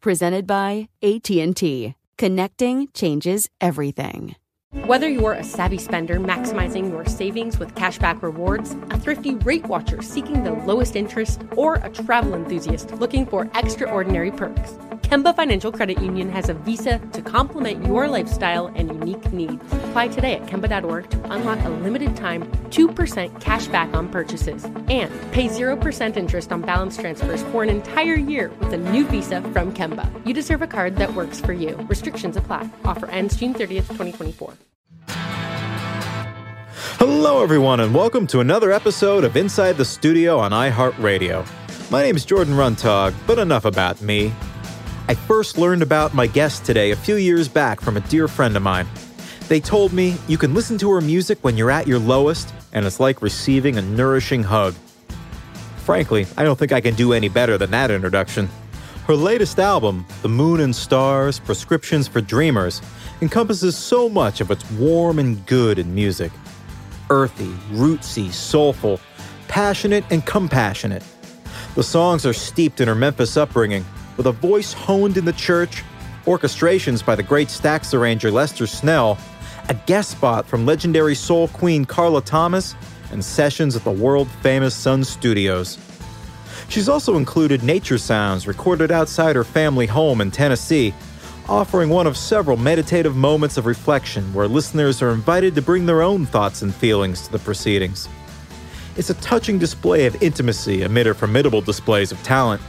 presented by AT&T. Connecting changes everything. Whether you're a savvy spender maximizing your savings with cashback rewards, a thrifty rate watcher seeking the lowest interest, or a travel enthusiast looking for extraordinary perks, Kemba Financial Credit Union has a visa to complement your lifestyle and unique needs. Apply today at Kemba.org to unlock a limited time 2% cash back on purchases and pay 0% interest on balance transfers for an entire year with a new visa from Kemba. You deserve a card that works for you. Restrictions apply. Offer ends June 30th, 2024. Hello, everyone, and welcome to another episode of Inside the Studio on iHeartRadio. My name is Jordan Runtagh, but enough about me. I first learned about my guest today a few years back from a dear friend of mine. They told me you can listen to her music when you're at your lowest, and it's like receiving a nourishing hug. Frankly, I don't think I can do any better than that introduction. Her latest album, The Moon and Stars Prescriptions for Dreamers, encompasses so much of what's warm and good in music earthy, rootsy, soulful, passionate, and compassionate. The songs are steeped in her Memphis upbringing with a voice honed in the church, orchestrations by the great Stax arranger Lester Snell, a guest spot from legendary soul queen Carla Thomas, and sessions at the world famous Sun Studios. She's also included nature sounds recorded outside her family home in Tennessee, offering one of several meditative moments of reflection where listeners are invited to bring their own thoughts and feelings to the proceedings. It's a touching display of intimacy amid her formidable displays of talent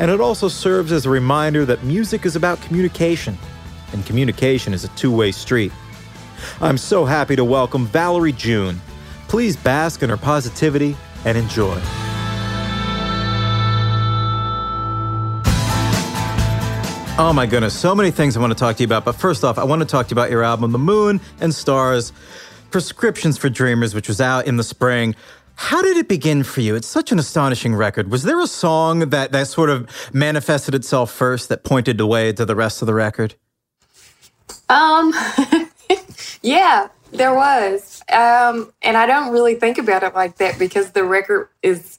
and it also serves as a reminder that music is about communication, and communication is a two way street. I'm so happy to welcome Valerie June. Please bask in her positivity and enjoy. Oh my goodness, so many things I want to talk to you about. But first off, I want to talk to you about your album, The Moon and Stars Prescriptions for Dreamers, which was out in the spring. How did it begin for you? It's such an astonishing record. Was there a song that, that sort of manifested itself first that pointed the way to the rest of the record? Um, yeah, there was. Um, and I don't really think about it like that because the record is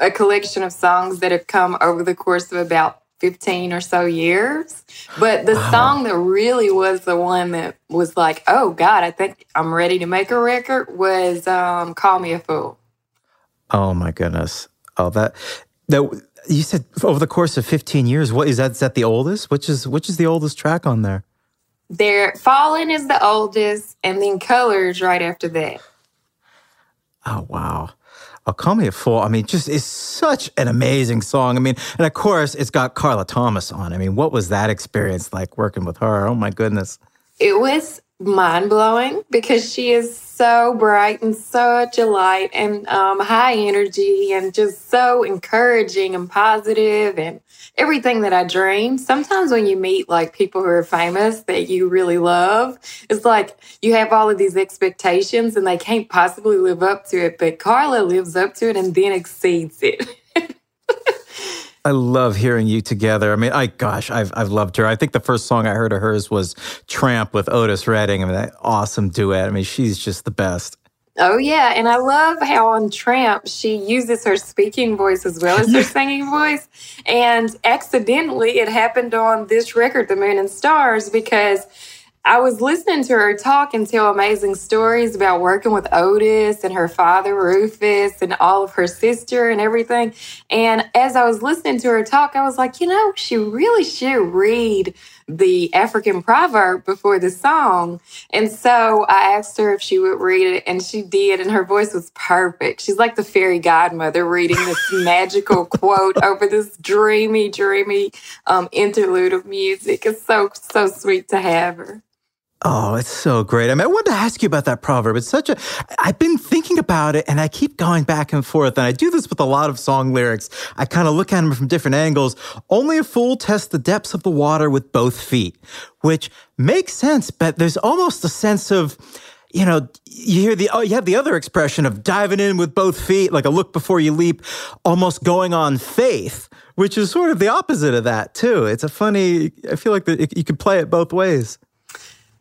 a collection of songs that have come over the course of about 15 or so years. But the wow. song that really was the one that was like, oh God, I think I'm ready to make a record was um, Call Me a Fool. Oh my goodness. Oh, that that you said over the course of 15 years. What is that? Is that the oldest? Which is which is the oldest track on there? There, Fallen is the oldest, and then Colors right after that. Oh wow. Oh, Call Me a Fool. I mean, just is such an amazing song. I mean, and of course, it's got Carla Thomas on. I mean, what was that experience like working with her? Oh my goodness. It was mind blowing because she is so bright and such a light and um, high energy and just so encouraging and positive and everything that I dream. Sometimes when you meet like people who are famous that you really love, it's like you have all of these expectations and they can't possibly live up to it. But Carla lives up to it and then exceeds it. I love hearing you together. I mean, I gosh, I've I've loved her. I think the first song I heard of hers was "Tramp" with Otis Redding. I mean, that awesome duet. I mean, she's just the best. Oh yeah, and I love how on Tramp she uses her speaking voice as well as her singing voice. And accidentally, it happened on this record, "The Moon and Stars," because I was listening to her talk and tell amazing stories about working with Otis and her father, Rufus, and all of her sister and everything. And as I was listening to her talk, I was like, you know, she really should read the African proverb before the song. And so I asked her if she would read it, and she did. And her voice was perfect. She's like the fairy godmother reading this magical quote over this dreamy, dreamy um, interlude of music. It's so, so sweet to have her. Oh, it's so great. I mean, I wanted to ask you about that proverb. It's such a, I've been thinking about it and I keep going back and forth. And I do this with a lot of song lyrics. I kind of look at them from different angles. Only a fool tests the depths of the water with both feet, which makes sense, but there's almost a sense of, you know, you hear the, oh, you have the other expression of diving in with both feet, like a look before you leap, almost going on faith, which is sort of the opposite of that, too. It's a funny, I feel like the, you could play it both ways.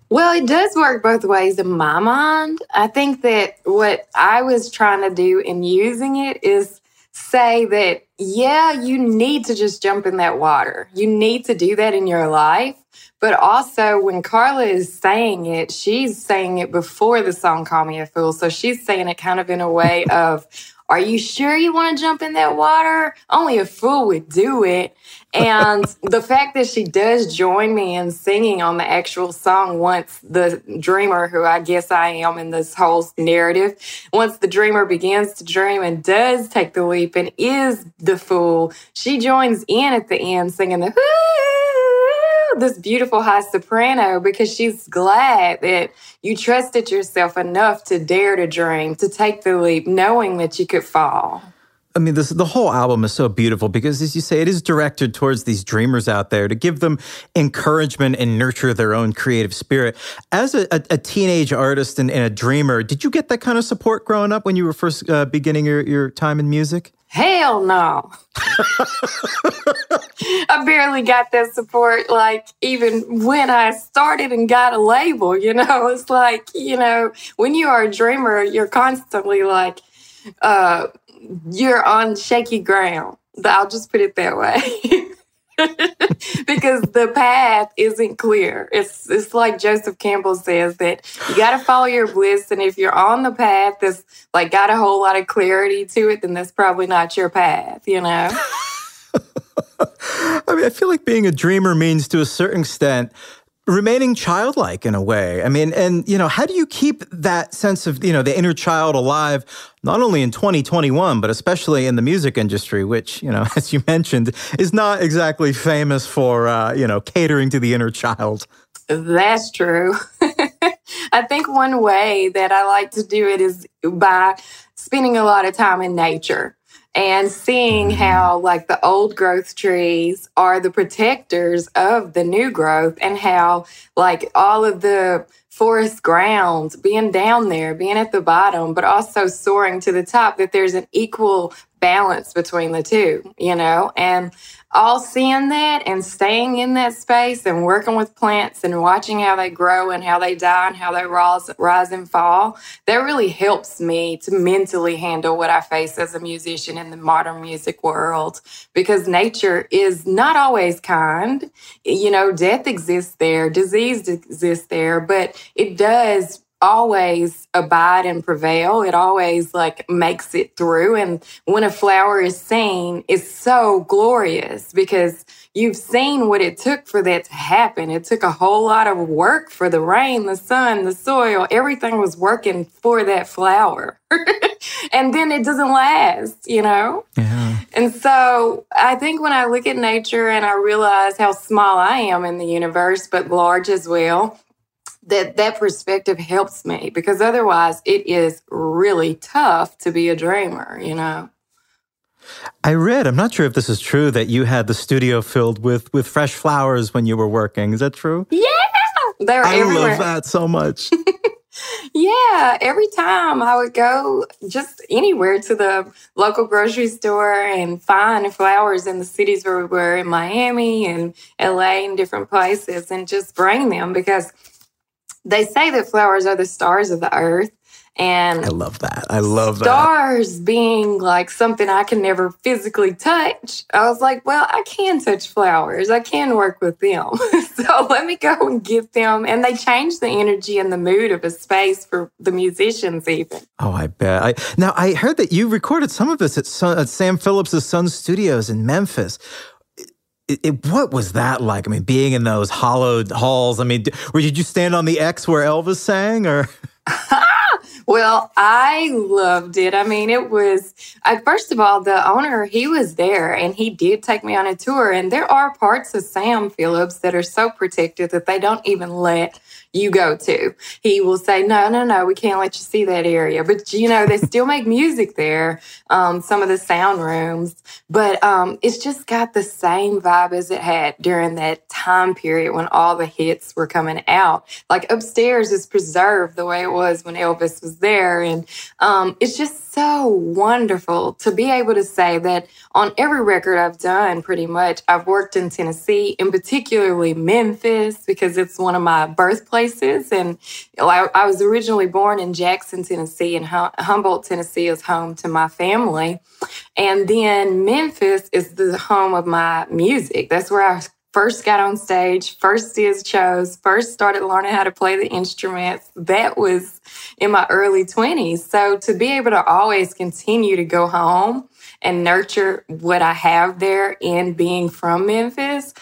Well, it does work both ways in my mind. I think that what I was trying to do in using it is say that, yeah, you need to just jump in that water. You need to do that in your life. But also, when Carla is saying it, she's saying it before the song Call Me a Fool. So she's saying it kind of in a way of, Are you sure you want to jump in that water? Only a fool would do it. And the fact that she does join me in singing on the actual song once the dreamer, who I guess I am in this whole narrative, once the dreamer begins to dream and does take the leap and is the fool, she joins in at the end singing the this beautiful high soprano because she's glad that you trusted yourself enough to dare to dream, to take the leap, knowing that you could fall. I mean, this the whole album is so beautiful because, as you say, it is directed towards these dreamers out there to give them encouragement and nurture their own creative spirit. As a, a, a teenage artist and, and, a dreamer, did you get that kind of support growing up when you were first uh, beginning your, your time in music? Hell no. I barely got that support, like, even when I started and got a label, you know, it's like, you know, when you are a dreamer, you're constantly like, uh, you're on shaky ground. But I'll just put it that way. because the path isn't clear. It's it's like Joseph Campbell says that you got to follow your bliss, and if you're on the path that's like got a whole lot of clarity to it, then that's probably not your path. You know. I mean, I feel like being a dreamer means to a certain extent remaining childlike in a way. I mean, and you know, how do you keep that sense of, you know, the inner child alive not only in 2021 but especially in the music industry which, you know, as you mentioned, is not exactly famous for uh, you know, catering to the inner child. That's true. I think one way that I like to do it is by spending a lot of time in nature and seeing mm-hmm. how like the old growth trees are the protectors of the new growth and how like all of the forest grounds being down there being at the bottom but also soaring to the top that there's an equal balance between the two you know and all seeing that and staying in that space and working with plants and watching how they grow and how they die and how they rise, rise and fall, that really helps me to mentally handle what I face as a musician in the modern music world because nature is not always kind. You know, death exists there, disease exists there, but it does always abide and prevail. It always like makes it through. And when a flower is seen, it's so glorious because you've seen what it took for that to happen. It took a whole lot of work for the rain, the sun, the soil. Everything was working for that flower. and then it doesn't last, you know? Yeah. And so I think when I look at nature and I realize how small I am in the universe, but large as well, that that perspective helps me because otherwise it is really tough to be a dreamer, you know. I read, I'm not sure if this is true, that you had the studio filled with with fresh flowers when you were working. Is that true? Yeah. They're I everywhere. love that so much. yeah, every time I would go just anywhere to the local grocery store and find flowers in the cities where we were in Miami and LA and different places and just bring them because they say that flowers are the stars of the earth. And I love that. I love stars that. Stars being like something I can never physically touch. I was like, well, I can touch flowers. I can work with them. so let me go and get them. And they change the energy and the mood of a space for the musicians, even. Oh, I bet. I, now, I heard that you recorded some of this at, at Sam Phillips' Sun Studios in Memphis. It, it, what was that like? I mean, being in those hollowed halls. I mean, where did you stand on the X where Elvis sang, or? Well, I loved it. I mean, it was, I, first of all, the owner, he was there and he did take me on a tour. And there are parts of Sam Phillips that are so protected that they don't even let you go to. He will say, no, no, no, we can't let you see that area. But, you know, they still make music there, um, some of the sound rooms, but um, it's just got the same vibe as it had during that time period when all the hits were coming out. Like upstairs is preserved the way it was when Elvis was there. And um, it's just so wonderful to be able to say that on every record I've done, pretty much, I've worked in Tennessee, and particularly Memphis, because it's one of my birthplaces. And I, I was originally born in Jackson, Tennessee, and hum- Humboldt, Tennessee is home to my family. And then Memphis is the home of my music. That's where I first got on stage, first did shows, first started learning how to play the instruments. That was in my early 20s. So to be able to always continue to go home and nurture what I have there in being from Memphis,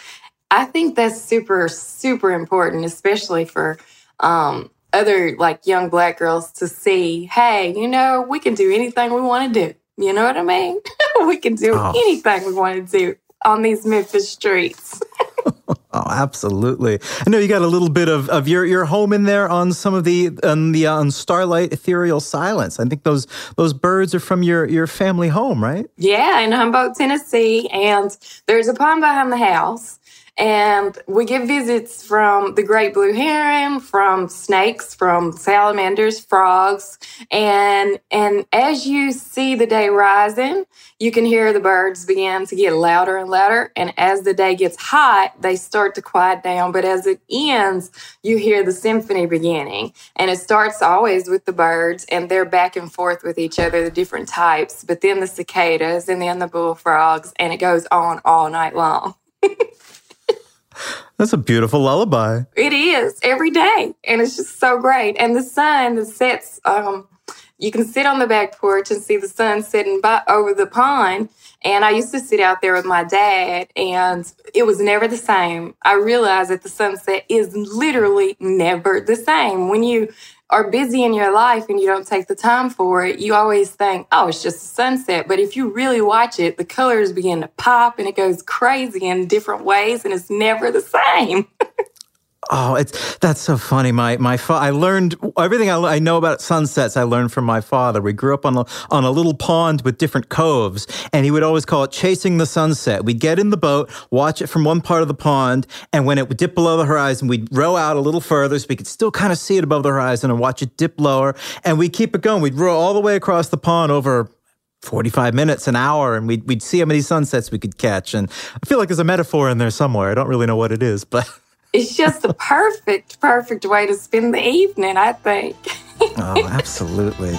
I think that's super, super important, especially for um, other like young black girls to see, hey, you know, we can do anything we want to do. You know what I mean? we can do oh. anything we want to do on these Memphis streets. oh, absolutely. I know you got a little bit of, of your, your home in there on some of the on the on Starlight Ethereal Silence. I think those those birds are from your your family home, right? Yeah, in Humboldt, Tennessee, and there's a pond behind the house. And we get visits from the great blue heron, from snakes, from salamanders, frogs. And, and as you see the day rising, you can hear the birds begin to get louder and louder. And as the day gets hot, they start to quiet down. But as it ends, you hear the symphony beginning. And it starts always with the birds and they're back and forth with each other, the different types, but then the cicadas and then the bullfrogs. And it goes on all night long. That's a beautiful lullaby. It is every day. And it's just so great. And the sun that sets, um, you can sit on the back porch and see the sun setting by, over the pond. And I used to sit out there with my dad, and it was never the same. I realized that the sunset is literally never the same. When you are busy in your life and you don't take the time for it, you always think, oh, it's just a sunset. But if you really watch it, the colors begin to pop and it goes crazy in different ways and it's never the same. Oh, it's that's so funny. My my fa- I learned everything I, I know about sunsets. I learned from my father. We grew up on a on a little pond with different coves, and he would always call it chasing the sunset. We'd get in the boat, watch it from one part of the pond, and when it would dip below the horizon, we'd row out a little further so we could still kind of see it above the horizon and watch it dip lower, and we'd keep it going. We'd row all the way across the pond over 45 minutes, an hour, and we'd, we'd see how many sunsets we could catch. And I feel like there's a metaphor in there somewhere. I don't really know what it is, but it's just the perfect, perfect way to spend the evening, I think. oh, absolutely.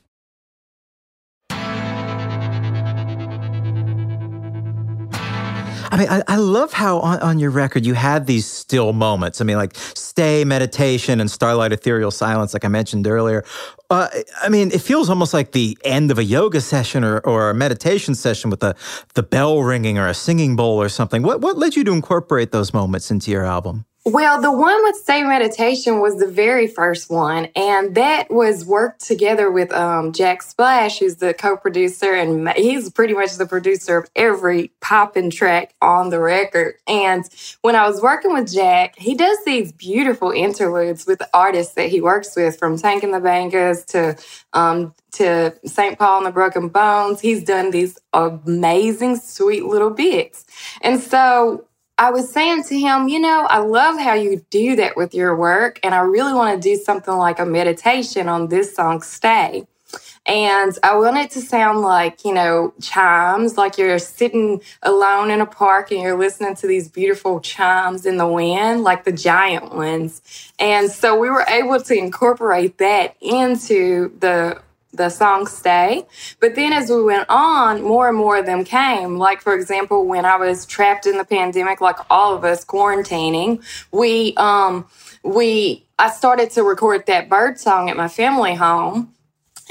I mean, I, I love how on, on, your record you had these still moments. I mean, like stay, meditation, and starlight, ethereal silence, like I mentioned earlier. Uh, I mean, it feels almost like the end of a yoga session or, or a meditation session with the the bell ringing or a singing bowl or something. What what led you to incorporate those moments into your album? Well, the one with Stay Meditation was the very first one, and that was worked together with um, Jack Splash, who's the co-producer, and he's pretty much the producer of every popping track on the record. And when I was working with Jack, he does these beautiful interludes with the artists that he works with, from Tank and the Bangas to um, to St. Paul and the Broken Bones. He's done these amazing, sweet little bits, and so I was saying to him, you know, I love how you do that with your work, and I really want to do something like a meditation on this song, Stay. And I want it to sound like, you know, chimes, like you're sitting alone in a park and you're listening to these beautiful chimes in the wind, like the giant ones. And so we were able to incorporate that into the the song stay. But then as we went on, more and more of them came. Like, for example, when I was trapped in the pandemic, like all of us quarantining, we, um, we, I started to record that bird song at my family home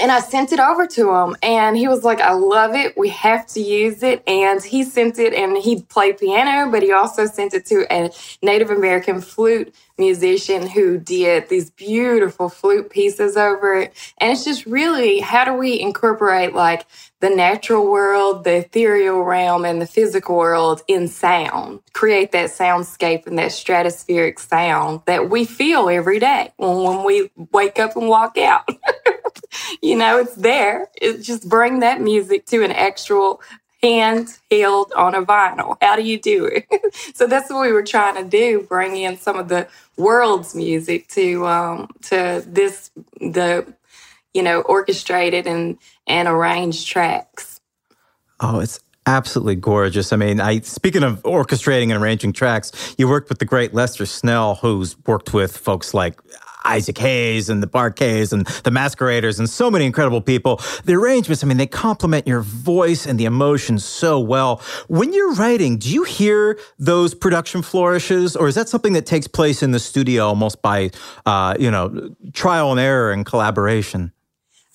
and I sent it over to him, and he was like, I love it. We have to use it. And he sent it, and he played piano, but he also sent it to a Native American flute musician who did these beautiful flute pieces over it. And it's just really how do we incorporate like the natural world, the ethereal realm, and the physical world in sound? Create that soundscape and that stratospheric sound that we feel every day when, when we wake up and walk out. you know, it's there. It just bring that music to an actual hand held on a vinyl. How do you do it? so that's what we were trying to do, bring in some of the world's music to um, to this the you know orchestrated and and arranged tracks. Oh, it's absolutely gorgeous. I mean, I speaking of orchestrating and arranging tracks, you worked with the great Lester Snell, who's worked with folks like Isaac Hayes and the Bar-Kays and the Masqueraders and so many incredible people. The arrangements, I mean, they complement your voice and the emotions so well. When you're writing, do you hear those production flourishes, or is that something that takes place in the studio almost by, uh, you know, trial and error and collaboration?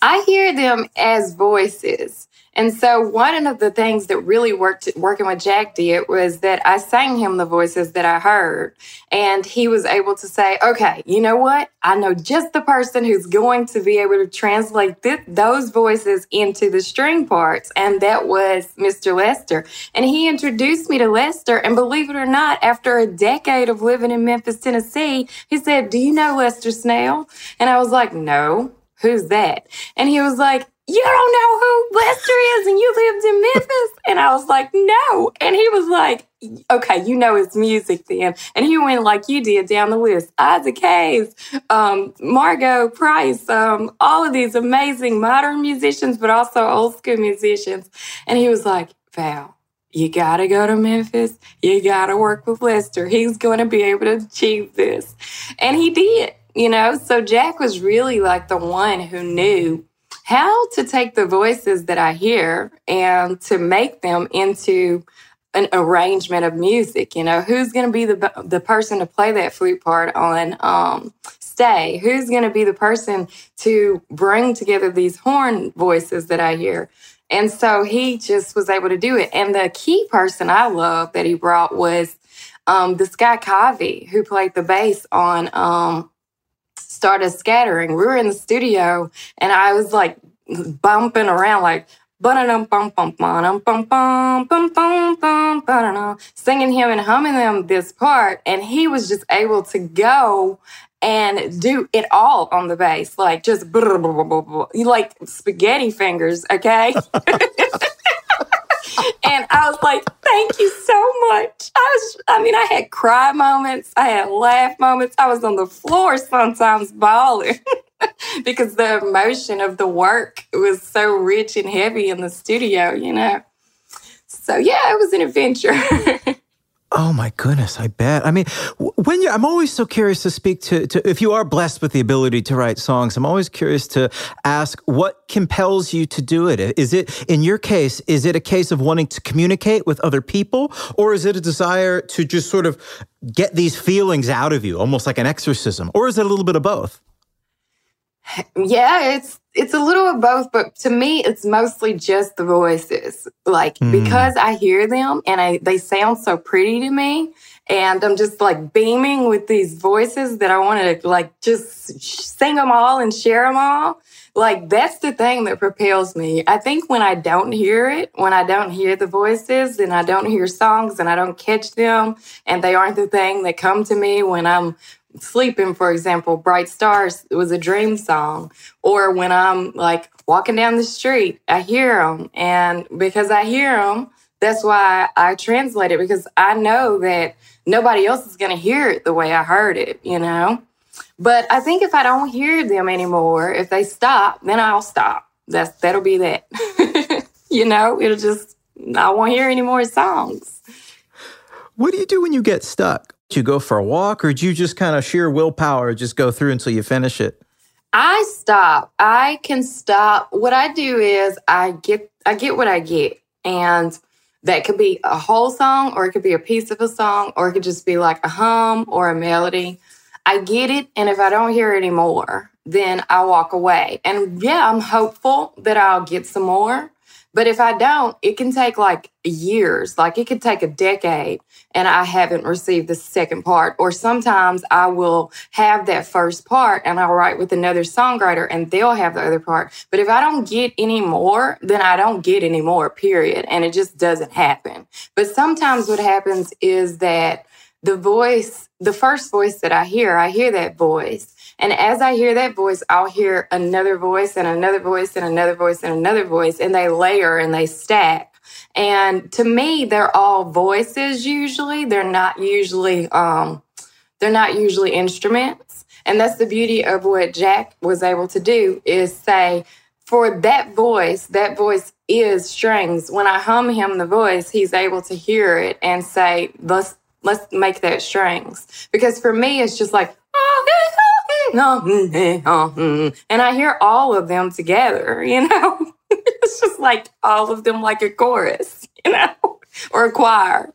I hear them as voices. And so one of the things that really worked working with Jack did was that I sang him the voices that I heard. And he was able to say, okay, you know what? I know just the person who's going to be able to translate th- those voices into the string parts. And that was Mr. Lester. And he introduced me to Lester. And believe it or not, after a decade of living in Memphis, Tennessee, he said, do you know Lester Snell? And I was like, no, who's that? And he was like, you don't know who Lester is and you lived in Memphis? And I was like, no. And he was like, okay, you know his music then. And he went like you did down the list. Isaac Hayes, um, Margo Price, um, all of these amazing modern musicians, but also old school musicians. And he was like, Val, you gotta go to Memphis. You gotta work with Lester. He's to be able to achieve this. And he did, you know? So Jack was really like the one who knew how to take the voices that I hear and to make them into an arrangement of music. You know, who's going to be the the person to play that flute part on um, "Stay"? Who's going to be the person to bring together these horn voices that I hear? And so he just was able to do it. And the key person I love that he brought was um, this guy Kavi, who played the bass on um, Stardust Scattering. We were in the studio and I was like bumping around like singing him and humming them this part. And he was just able to go and do it all on the bass, like just like spaghetti fingers, okay? and I was like, thank you so much. I was, I mean, I had cry moments, I had laugh moments. I was on the floor sometimes bawling because the emotion of the work was so rich and heavy in the studio, you know. So yeah, it was an adventure. Oh my goodness, I bet. I mean, when you I'm always so curious to speak to, to if you are blessed with the ability to write songs, I'm always curious to ask what compels you to do it. Is it in your case, is it a case of wanting to communicate with other people or is it a desire to just sort of get these feelings out of you, almost like an exorcism, or is it a little bit of both? Yeah, it's it's a little of both, but to me, it's mostly just the voices. Like mm. because I hear them and I they sound so pretty to me, and I'm just like beaming with these voices that I want to like just sing them all and share them all. Like that's the thing that propels me. I think when I don't hear it, when I don't hear the voices and I don't hear songs and I don't catch them and they aren't the thing that come to me when I'm sleeping, for example, Bright Stars was a dream song. Or when I'm like walking down the street, I hear them. And because I hear them, that's why I translate it because I know that nobody else is going to hear it the way I heard it, you know? But I think if I don't hear them anymore, if they stop, then I'll stop. That's that'll be that. you know, it'll just I won't hear any more songs. What do you do when you get stuck? You go for a walk or do you just kind of sheer willpower just go through until you finish it? I stop. I can stop. What I do is I get I get what I get. And that could be a whole song or it could be a piece of a song or it could just be like a hum or a melody. I get it and if I don't hear it anymore, then I walk away. And yeah, I'm hopeful that I'll get some more. But if I don't, it can take like years, like it could take a decade, and I haven't received the second part. Or sometimes I will have that first part and I'll write with another songwriter and they'll have the other part. But if I don't get any more, then I don't get any more, period. And it just doesn't happen. But sometimes what happens is that the voice, the first voice that I hear, I hear that voice and as I hear that voice, I'll hear another voice and another voice and another voice and another voice, and they layer and they stack. And to me, they're all voices usually. They're not usually um, they're not usually instruments. And that's the beauty of what Jack was able to do is say, for that voice, that voice is strings. When I hum him the voice, he's able to hear it and say, let's let's make that strings. Because for me, it's just like, and I hear all of them together, you know? it's just like all of them like a chorus, you know, or a choir.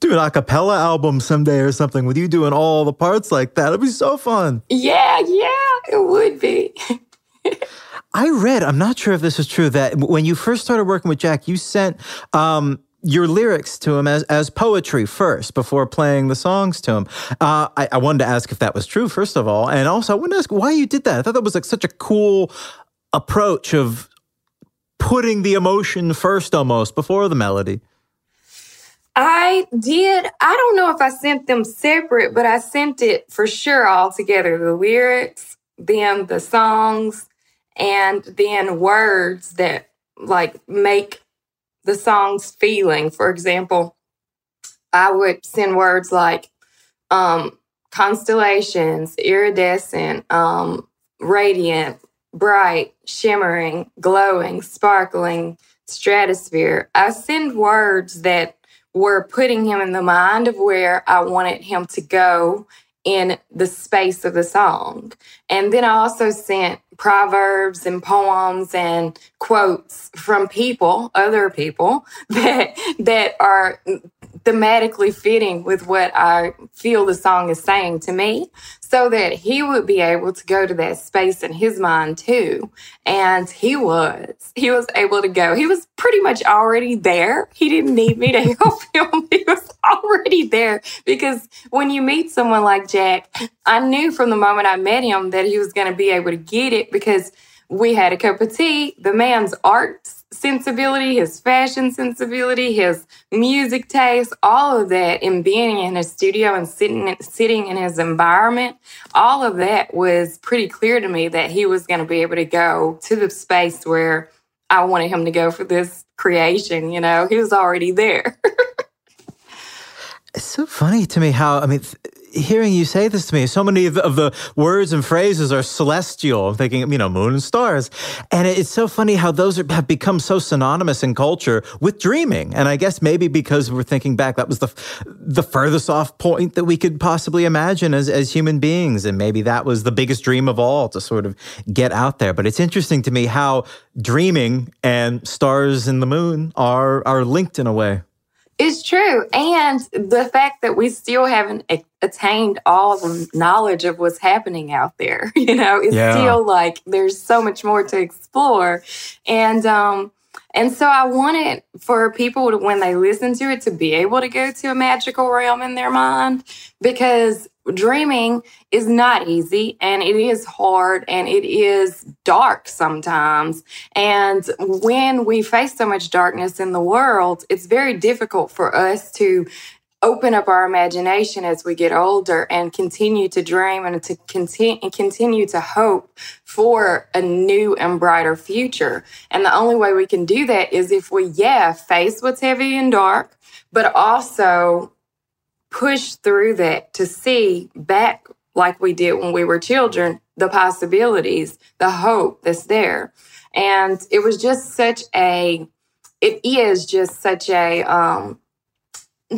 do an a cappella album someday or something with you doing all the parts like that. It'd be so fun. Yeah, yeah, it would be. I read, I'm not sure if this is true, that when you first started working with Jack, you sent um, your lyrics to him as, as poetry first before playing the songs to him. Uh, I, I, wanted to ask if that was true, first of all. And also, I wanted to ask why you did that. I thought that was like such a cool approach of putting the emotion first almost before the melody. I did. I don't know if I sent them separate, but I sent it for sure all together the lyrics, then the songs, and then words that like make the song's feeling. For example, I would send words like um, constellations, iridescent, um, radiant, bright, shimmering, glowing, sparkling, stratosphere. I send words that were putting him in the mind of where I wanted him to go in the space of the song. And then I also sent proverbs and poems and quotes from people, other people that that are thematically fitting with what I feel the song is saying to me so that he would be able to go to that space in his mind too. And he was. He was able to go. He was pretty much already there. He didn't need me to help him. He was already there because when you meet someone like Jack, I knew from the moment I met him that he was going to be able to get it because we had a cup of tea. The man's art sensibility, his fashion sensibility, his music taste, all of that, and being in his studio and sitting sitting in his environment, all of that was pretty clear to me that he was going to be able to go to the space where I wanted him to go for this creation. You know, he was already there. it's so funny to me how I mean. Th- hearing you say this to me, so many of the, of the, words and phrases are celestial. I'm thinking, you know, moon and stars. And it's so funny how those are, have become so synonymous in culture with dreaming. And I guess maybe because we're thinking back, that was the, the furthest off point that we could possibly imagine as, as human beings. And maybe that was the biggest dream of all to sort of get out there. But it's interesting to me how dreaming and stars and the moon are, are linked in a way. It's true. And the fact that we still haven't attained all the knowledge of what's happening out there, you know, it's yeah. still like there's so much more to explore. And, um, and so I wanted for people to, when they listen to it, to be able to go to a magical realm in their mind because dreaming is not easy and it is hard and it is dark sometimes. And when we face so much darkness in the world, it's very difficult for us to open up our imagination as we get older and continue to dream and to continue and continue to hope for a new and brighter future. And the only way we can do that is if we, yeah, face what's heavy and dark, but also push through that to see back like we did when we were children, the possibilities, the hope that's there. And it was just such a, it is just such a, um,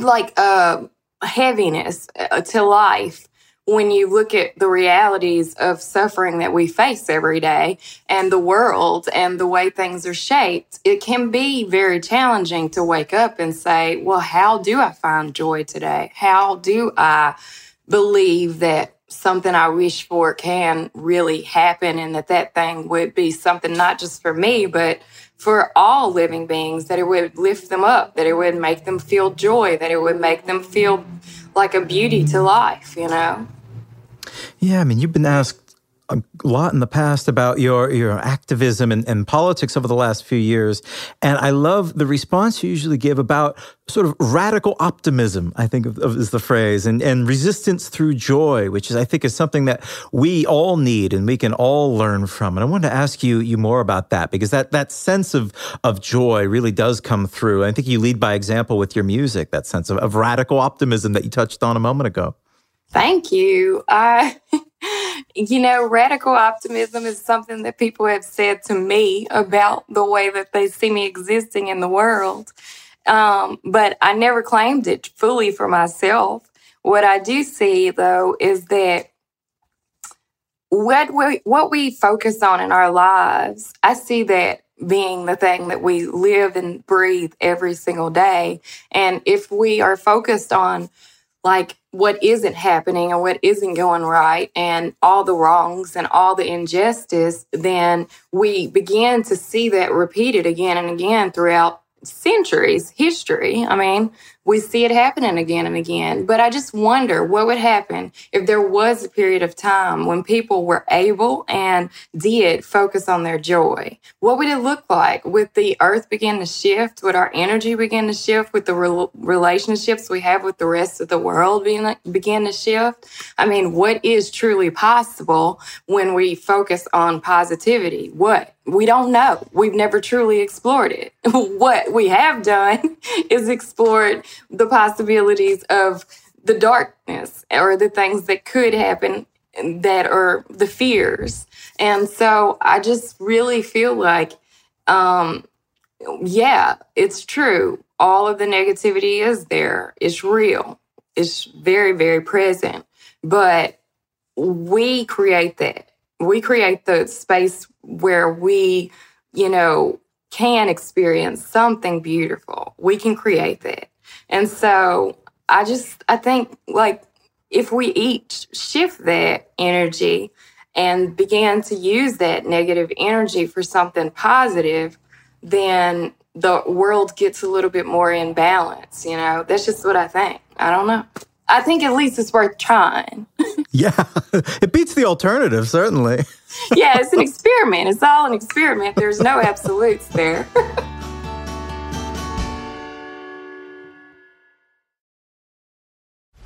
like a heaviness uh, to life when you look at the realities of suffering that we face every day and the world and the way things are shaped, it can be very challenging to wake up and say, Well, how do I find joy today? How do I believe that something I wish for can really happen and that that thing would be something not just for me, but for all living beings, that it would lift them up, that it would make them feel joy, that it would make them feel like a beauty to life, you know? Yeah, I mean, you've been asked a lot in the past about your your activism and, and politics over the last few years, and I love the response you usually give about sort of radical optimism. I think of, of, is the phrase, and and resistance through joy, which is I think is something that we all need and we can all learn from. And I wanted to ask you you more about that because that that sense of of joy really does come through. I think you lead by example with your music. That sense of, of radical optimism that you touched on a moment ago. Thank you. I, uh, you know, radical optimism is something that people have said to me about the way that they see me existing in the world. Um, but I never claimed it fully for myself. What I do see, though, is that what we, what we focus on in our lives, I see that being the thing that we live and breathe every single day. And if we are focused on like what isn't happening and what isn't going right and all the wrongs and all the injustice, then we begin to see that repeated again and again throughout centuries history. I mean, we see it happening again and again. But I just wonder what would happen if there was a period of time when people were able and did focus on their joy. What would it look like? Would the earth begin to shift? Would our energy begin to shift? Would the re- relationships we have with the rest of the world being, begin to shift? I mean, what is truly possible when we focus on positivity? What? We don't know. We've never truly explored it. what we have done is explored the possibilities of the darkness or the things that could happen that are the fears. And so I just really feel like, um, yeah, it's true. All of the negativity is there. It's real. It's very, very present. But we create that. We create the space where we, you know, can experience something beautiful. We can create that. And so I just, I think like if we each shift that energy and began to use that negative energy for something positive, then the world gets a little bit more in balance. You know, that's just what I think. I don't know. I think at least it's worth trying. yeah, it beats the alternative, certainly. yeah, it's an experiment. It's all an experiment. There's no absolutes there.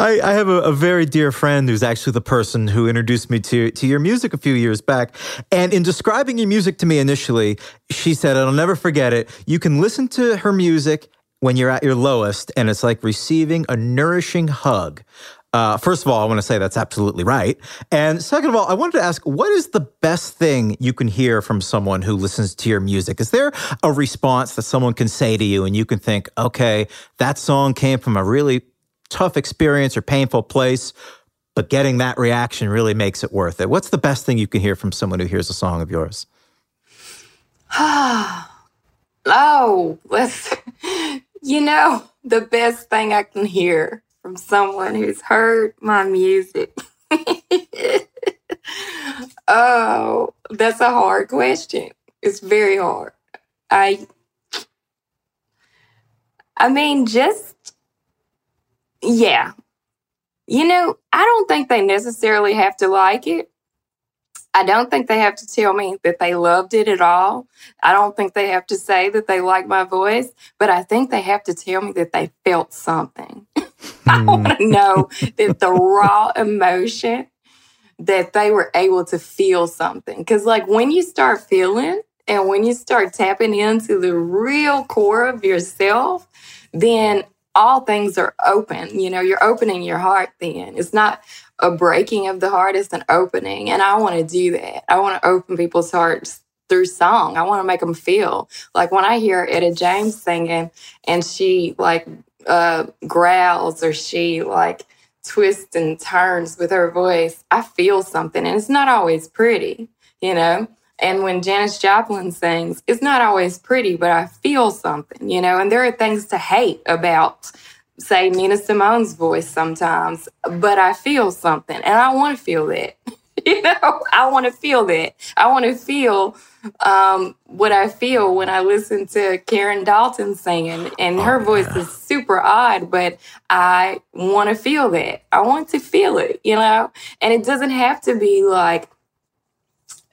I, I have a, a, very dear friend who's actually the person who introduced me to, to your music a few years back. And in describing your music to me initially, she said, I'll never forget it. You can listen to her music when you're at your lowest, and it's like receiving a nourishing hug. Uh, first of all, I want to say that's absolutely right. And second of all, I wanted to ask, what is the best thing you can hear from someone who listens to your music? Is there a response that someone can say to you and you can think, okay, that song came from a really tough experience or painful place, but getting that reaction really makes it worth it. What's the best thing you can hear from someone who hears a song of yours? oh, let's, you know, the best thing I can hear from someone who's heard my music. oh, that's a hard question. It's very hard. I I mean, just yeah. You know, I don't think they necessarily have to like it. I don't think they have to tell me that they loved it at all. I don't think they have to say that they like my voice, but I think they have to tell me that they felt something. I Hmm. want to know that the raw emotion that they were able to feel something. Because, like, when you start feeling and when you start tapping into the real core of yourself, then all things are open. You know, you're opening your heart then. It's not a breaking of the heart, it's an opening. And I want to do that. I want to open people's hearts through song. I want to make them feel like when I hear Etta James singing and she like uh, growls or she like twists and turns with her voice, I feel something. And it's not always pretty, you know? And when Janis Joplin sings, it's not always pretty, but I feel something, you know? And there are things to hate about, say, Nina Simone's voice sometimes, but I feel something and I want to feel that. you know, I want to feel that. I want to feel um, what I feel when I listen to Karen Dalton singing, and her voice is super odd, but I want to feel that. I want to feel it, you know, and it doesn't have to be like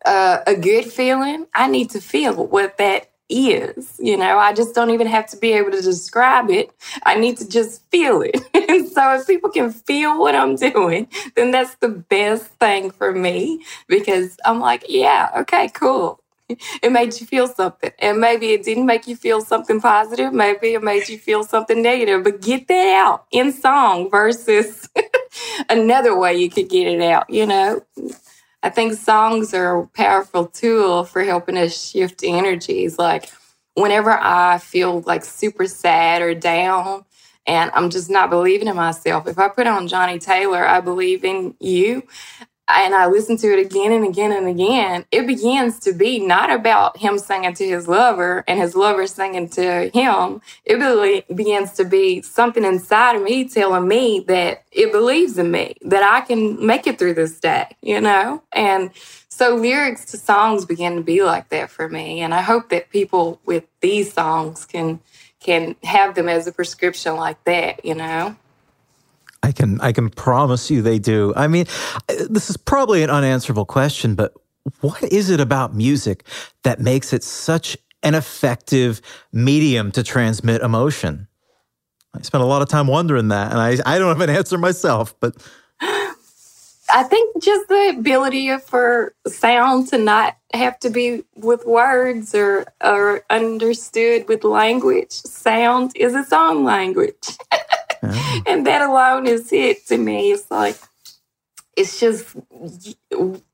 uh, a good feeling. I need to feel what that is. You know, I just don't even have to be able to describe it. I need to just feel it. and so if people can feel what I'm doing, then that's the best thing for me because I'm like, yeah, okay, cool. It made you feel something. And maybe it didn't make you feel something positive. Maybe it made you feel something negative. But get that out in song versus another way you could get it out, you know? I think songs are a powerful tool for helping us shift energies. Like whenever I feel like super sad or down and I'm just not believing in myself, if I put on Johnnie Taylor, I believe in you, and I listen to it again and again and again, it begins to be not about him singing to his lover and his lover singing to him. It really begins to be something inside of me telling me that it believes in me, that I can make it through this day, you know? And so lyrics to songs begin to be like that for me. And I hope that people with these songs can can have them as a prescription like that, you know? I can I can promise you they do. I mean, this is probably an unanswerable question, but what is it about music that makes it such an effective medium to transmit emotion? I spent a lot of time wondering that, and I, I don't have an answer myself, but I think just the ability for sound to not have to be with words or or understood with language. Sound is its own language. and that alone is it to me. It's like it's just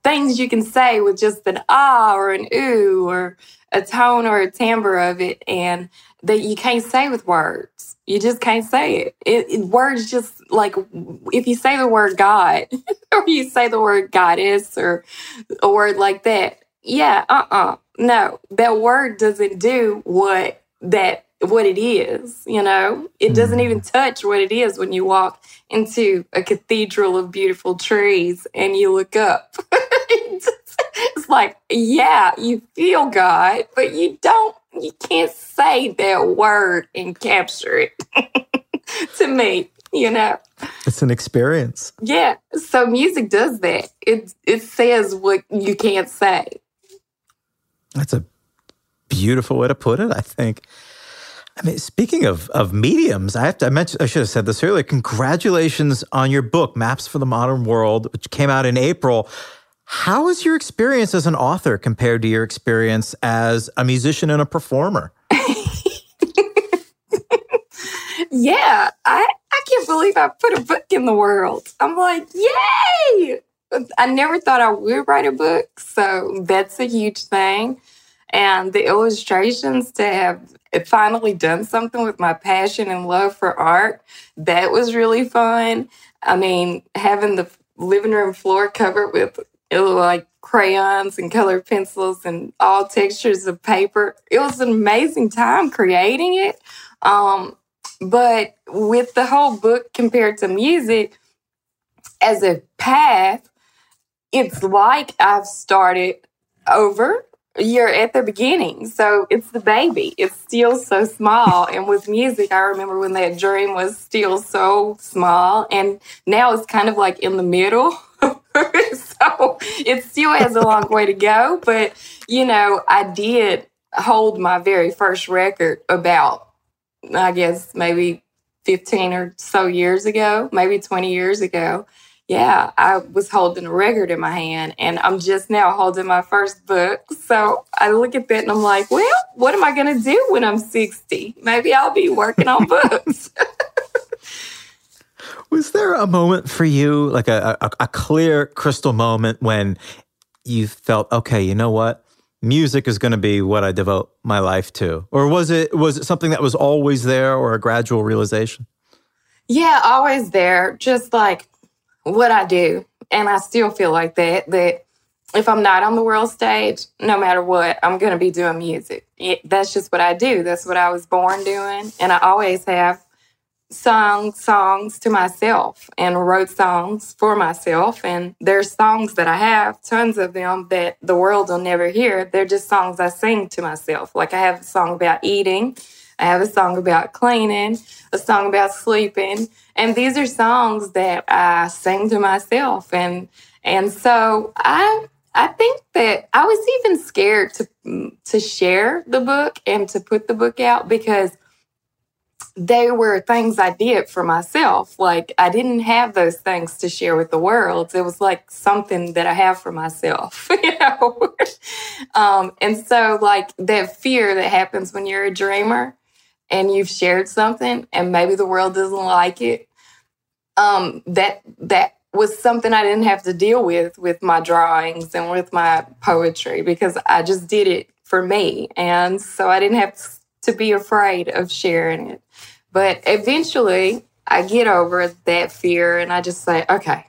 things you can say with just an ah or an ooh or a tone or a timbre of it, and that you can't say with words. You just can't say it. it, it words just like if you say the word God or you say the word goddess or a word like that, yeah, uh uh No, that word doesn't do what that what it is, you know? It hmm. doesn't even touch what it is when you walk into a cathedral of beautiful trees and you look up. it's like, yeah, you feel God, but you don't you can't say that word and capture it to me, you know. it's an experience. Yeah. So music does that. It it says what you can't say. That's a beautiful way to put it, I think. I mean, speaking of of mediums, I have to I mentioned I should have said this earlier. Congratulations on your book, Maps for the Modern World, which came out in April. How is your experience as an author compared to your experience as a musician and a performer? Yeah, I I can't believe I put a book in the world. I'm like, yay! I never thought I would write a book, so that's a huge thing. And the illustrations to have finally done something with my passion and love for art, that was really fun. I mean, having the living room floor covered with like crayons and colored pencils and all textures of paper. It was an amazing time creating it. Um, but with the whole book compared to music as a path, it's like I've started over you're at the beginning. So it's the baby. It's still so small. and with music, I remember when that dream was still so small. And now it's kind of like in the middle. so it still has a long way to go. But, you know, I did hold my very first record about, I guess, maybe 15 or so years ago, maybe 20 years ago yeah, I was holding a record in my hand and I'm just now holding my first book. So I look at that and I'm like, well, what am I going to do when I'm 60? Maybe I'll be working on books. was there a moment for you, like a, a, a clear crystal moment when you felt, okay, you know what? Music is going to be what I devote my life to. Or was it was it something that was always there or a gradual realization? Yeah, always there. Just like what I do. And I still feel like that, that if I'm not on the world stage, no matter what, I'm going to be doing music. It, that's just what I do. That's what I was born doing. And I always have sung songs to myself and wrote songs for myself. And there's songs that I have, tons of them that the world will never hear. They're just songs I sing to myself. Like I have a song about eating. I have a song about cleaning, a song about sleeping, and these are songs that I sing to myself. And and so I I think that I was even scared to to share the book and to put the book out because they were things I did for myself. Like I didn't have those things to share with the world. It was like something that I have for myself, you know. um, and so, like that fear that happens when you're a dreamer, and you've shared something and maybe the world doesn't like it um that that was something I didn't have to deal with with my drawings and with my poetry because I just did it for me. And so I didn't have to be afraid of sharing it. But eventually I get over that fear and I just say okay.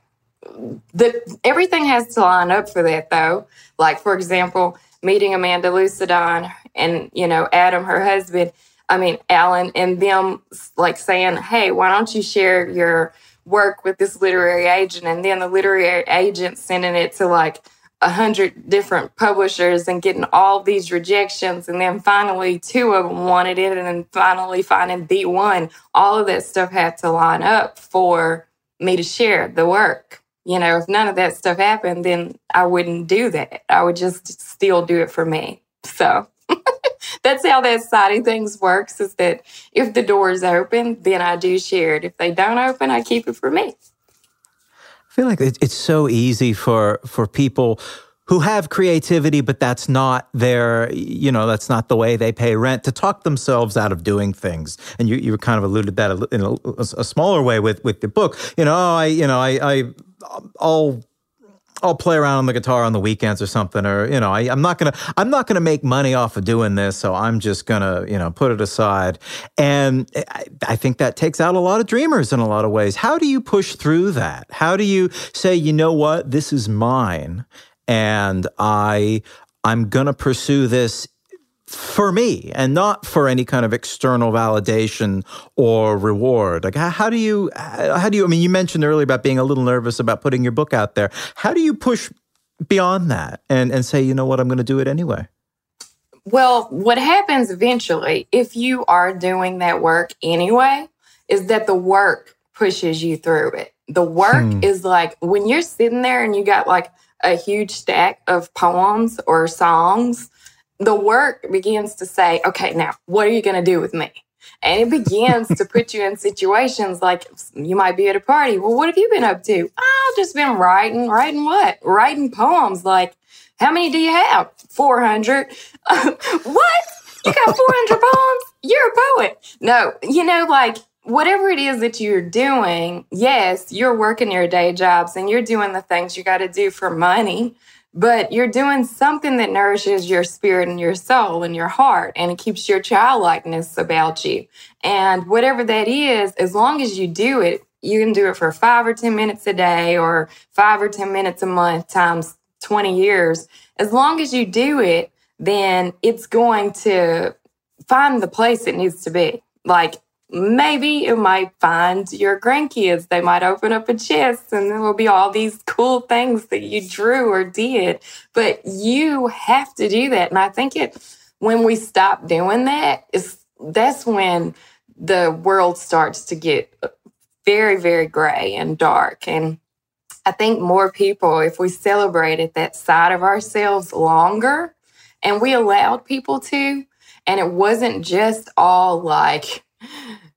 The everything has to line up for that though. Like for example meeting Amanda Lucidon and you know Adam her husband I mean, Alan and them like saying, hey, why don't you share your work with this literary agent? And then the literary agent sending it to like a hundred different publishers and getting all these rejections. And then finally, two of them wanted it. And then finally, finding the one. All of that stuff had to line up for me to share the work. You know, if none of that stuff happened, then I wouldn't do that. I would just still do it for me. So that's how that side of things works is that if the door is open, then I do share it. If they don't open, I keep it for me. I feel like it's so easy for for people who have creativity, but that's not their, you know, that's not the way they pay rent to talk themselves out of doing things. And you, you kind of alluded that in a, a smaller way with, with the book. You know, I, you know, I, I, I'll I'll play around on the guitar on the weekends or something, or you know, I, am not gonna I'm not gonna make money off of doing this, so I'm just gonna you know put it aside. And I, I think that takes out a lot of dreamers in a lot of ways. How do you push through that? How do you say, you know what, this is mine, and I I'm gonna pursue this for me and not for any kind of external validation or reward. Like how, how, do you how do you i mean you mentioned earlier about being a little nervous about putting your book out there. How do you push beyond that and and say you know what? I'm going to do it anyway well what happens eventually if you are doing that work anyway is that the work pushes you through it. The work hmm. is like when you're sitting there and you got like a huge stack of poems or songs the work begins to say, okay, now what are you going to do with me? And it begins to put you in situations like you might be at a party. Well, what have you been up to? I've just been writing. Writing what? Writing poems. Like, how many do you have? 400. what? You got 400 poems? You're a poet. No, you know, like whatever it is that you're doing, yes, you're working your day jobs and you're doing the things you got to do for money but you're doing something that nourishes your spirit and your soul and your heart and it keeps your childlikeness about you. And whatever that is as long as you do it you can do it for five or ten minutes a day or five or ten minutes a month times 20 years. As long as you do it then it's going to find the place it needs to be. Like maybe you might find your grandkids. They might open up a chest and there will be all these cool things that you drew or did. But you have to do that. And I think it when we stop doing that is that's when the world starts to get uh, very, very gray and dark. And I think more people, if we celebrated that side of ourselves longer and we allowed people to, and it wasn't just all like,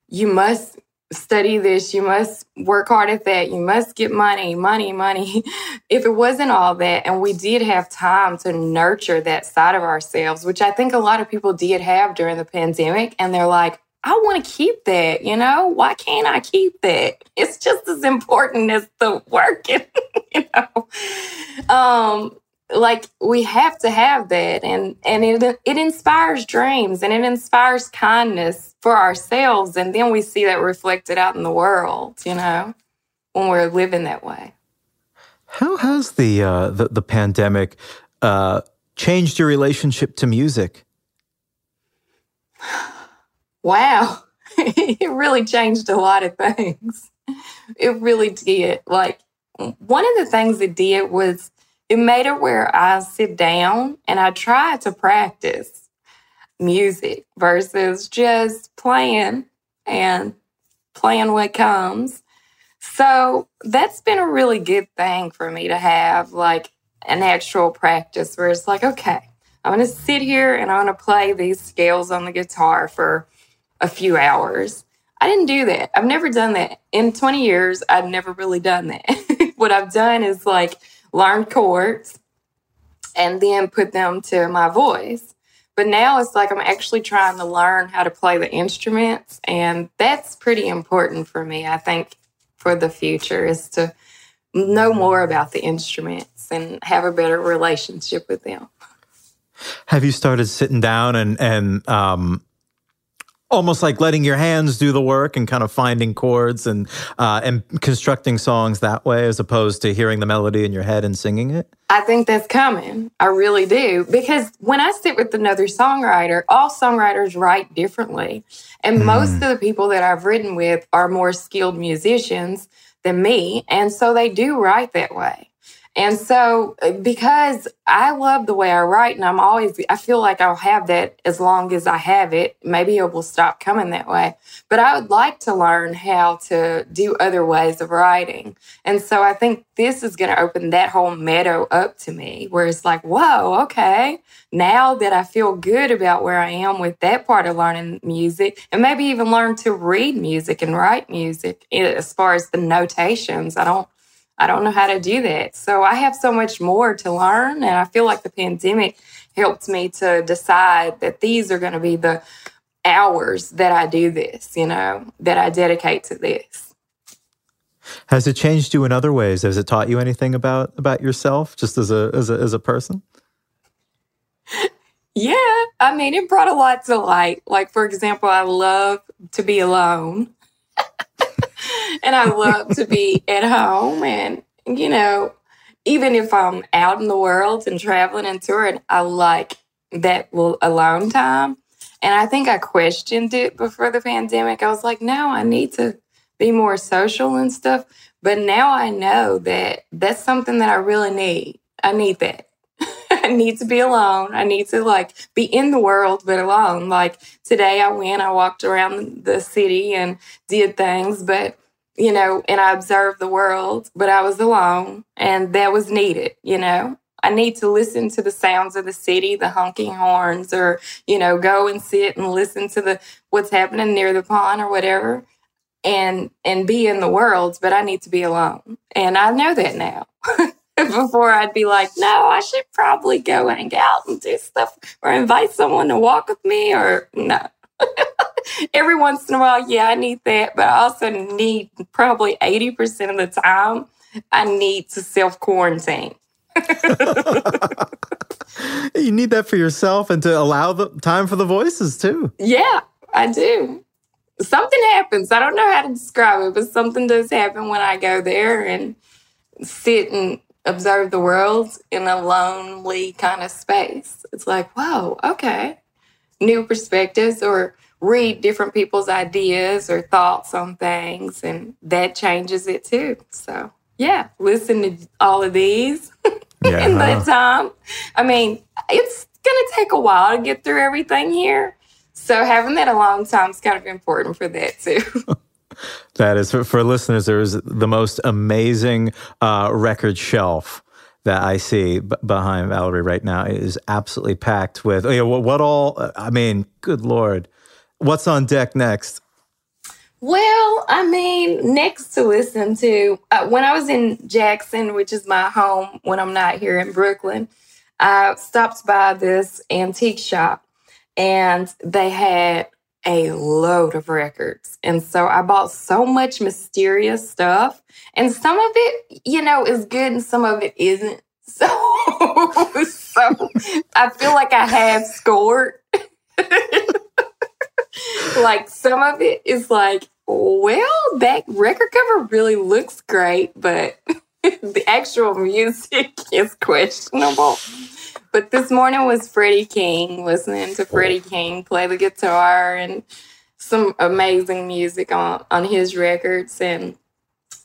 you must study this, you must work hard at that, you must get money, money, money. if it wasn't all that, and we did have time to nurture that side of ourselves, which I think a lot of people did have during the pandemic, and they're like, I want to keep that, you know? Why can't I keep that? It's just as important as the working, you know? Um, like we have to have that. And and it it inspires dreams and it inspires kindness for ourselves. And then we see that reflected out in the world you know when we're living that way. How has the uh the, the pandemic uh changed your relationship to music? Wow. It really changed a lot of things. It really did. Like one of the things it did was it made it where I sit down and I try to practice music versus just playing and playing what comes. So that's been a really good thing for me to have like an actual practice where it's like, okay, I'm going to sit here and I'm going to play these scales on the guitar for a few hours. I didn't do that. I've never done that. In 20 years, I've never really done that. what I've done is like, learn chords, and then put them to my voice. But now it's like I'm actually trying to learn how to play the instruments. And that's pretty important for me, I think, for the future is to know more about the instruments and have a better relationship with them. Have you started sitting down and, and, um, almost like letting your hands do the work and kind of finding chords and uh, and constructing songs that way as opposed to hearing the melody in your head and singing it? I think that's coming. I really do. Because when i sit with another songwriter all songwriters write differently. And mm. most of the people that i've written with are more skilled musicians than me. And so they do write that way and so, uh, because I love the way I write, and I'm always, I feel like I'll have that as long as I have it. Maybe it will stop coming that way. But I would like to learn how to do other ways of writing. And so, I think this is going to open that whole meadow up to me where it's like, whoa, okay. Now that I feel good about where I am with that part of learning music, and maybe even learn to read music and write music eh, as far as the notations, I don't I don't know how to do that. So I have so much more to learn. And I feel like the pandemic helped me to decide that these are going to be the hours that I do this, you know, that I dedicate to this. Has it changed you in other ways? Has it taught you anything about about yourself just as a as a as a person? Yeah, I mean, it brought a lot to light. Like for example, I love to be alone and I love to be at home. And, you know, even if I'm out in the world and traveling and touring, I like that alone time. And I think I questioned it before the pandemic. I was like, no, I need to be more social and stuff. But now I know that that's something that I really need. I need that. I need to be alone. I need to like be in the world, but alone. Like today I went, I walked around the city and did things, but you know, and I observed the world, but I was alone and that was needed, you know. I need to listen to the sounds of the city, the honking horns, or, you know, go and sit and listen to the what's happening near the pond or whatever and and be in the world, but I need to be alone. And I know that now. Before I'd be like, no, I should probably go hang out and do stuff or invite someone to walk with me or no. every once in a while, yeah, I need that, but I also need probably 80% of the time, I need to self quarantine. you need that for yourself and to allow the time for the voices too. Yeah, I do. Something happens. I don't know how to describe it, but something does happen when I go there and sit and observe the world in a lonely kind of space. It's like, whoa, okay. New perspectives or read different people's ideas or thoughts on things, and that changes it too. So, yeah, listen to all of these yeah. in that time. I mean, it's going to take a while to get through everything here. So, having that a long time is kind of important for that too. that is for, for listeners. There is the most amazing uh, record shelf that I see b- behind Valerie right now it is absolutely packed with. Oh, yeah, what, what all? I mean, good lord, what's on deck next? Well, I mean, next to listen to uh, when I was in Jackson, which is my home when I'm not here in Brooklyn, I stopped by this antique shop and they had a load of records. And so I bought so much mysterious stuff. And some of it, you know, is good and some of it isn't. So, so I feel like I have scored. like some of it is like, well, that record cover really looks great, but the actual music is questionable. But this morning was Freddie King, listening to oh. Freddie King play the guitar and some amazing music on, on his records. And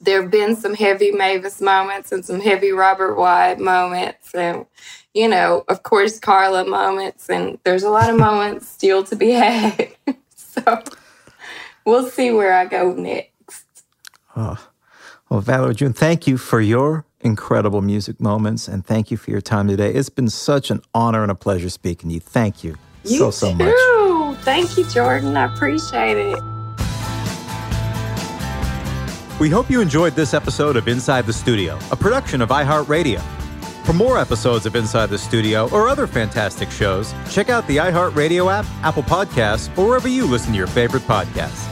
there have been some heavy Mavis moments and some heavy Robert Wyatt moments. And, you know, of course, Carla moments. And there's a lot of moments still to be had. so we'll see where I go next. Oh. Well, Valerie June, thank you for your incredible music moments and thank you for your time today. It's been such an honor and a pleasure speaking to you. Thank you, you so, so much. Thank you, Jordan. I appreciate it. We hope you enjoyed this episode of Inside the Studio, a production of iHeartRadio. For more episodes of Inside the Studio or other fantastic shows, check out the iHeartRadio app, Apple Podcasts, or wherever you listen to your favorite podcasts.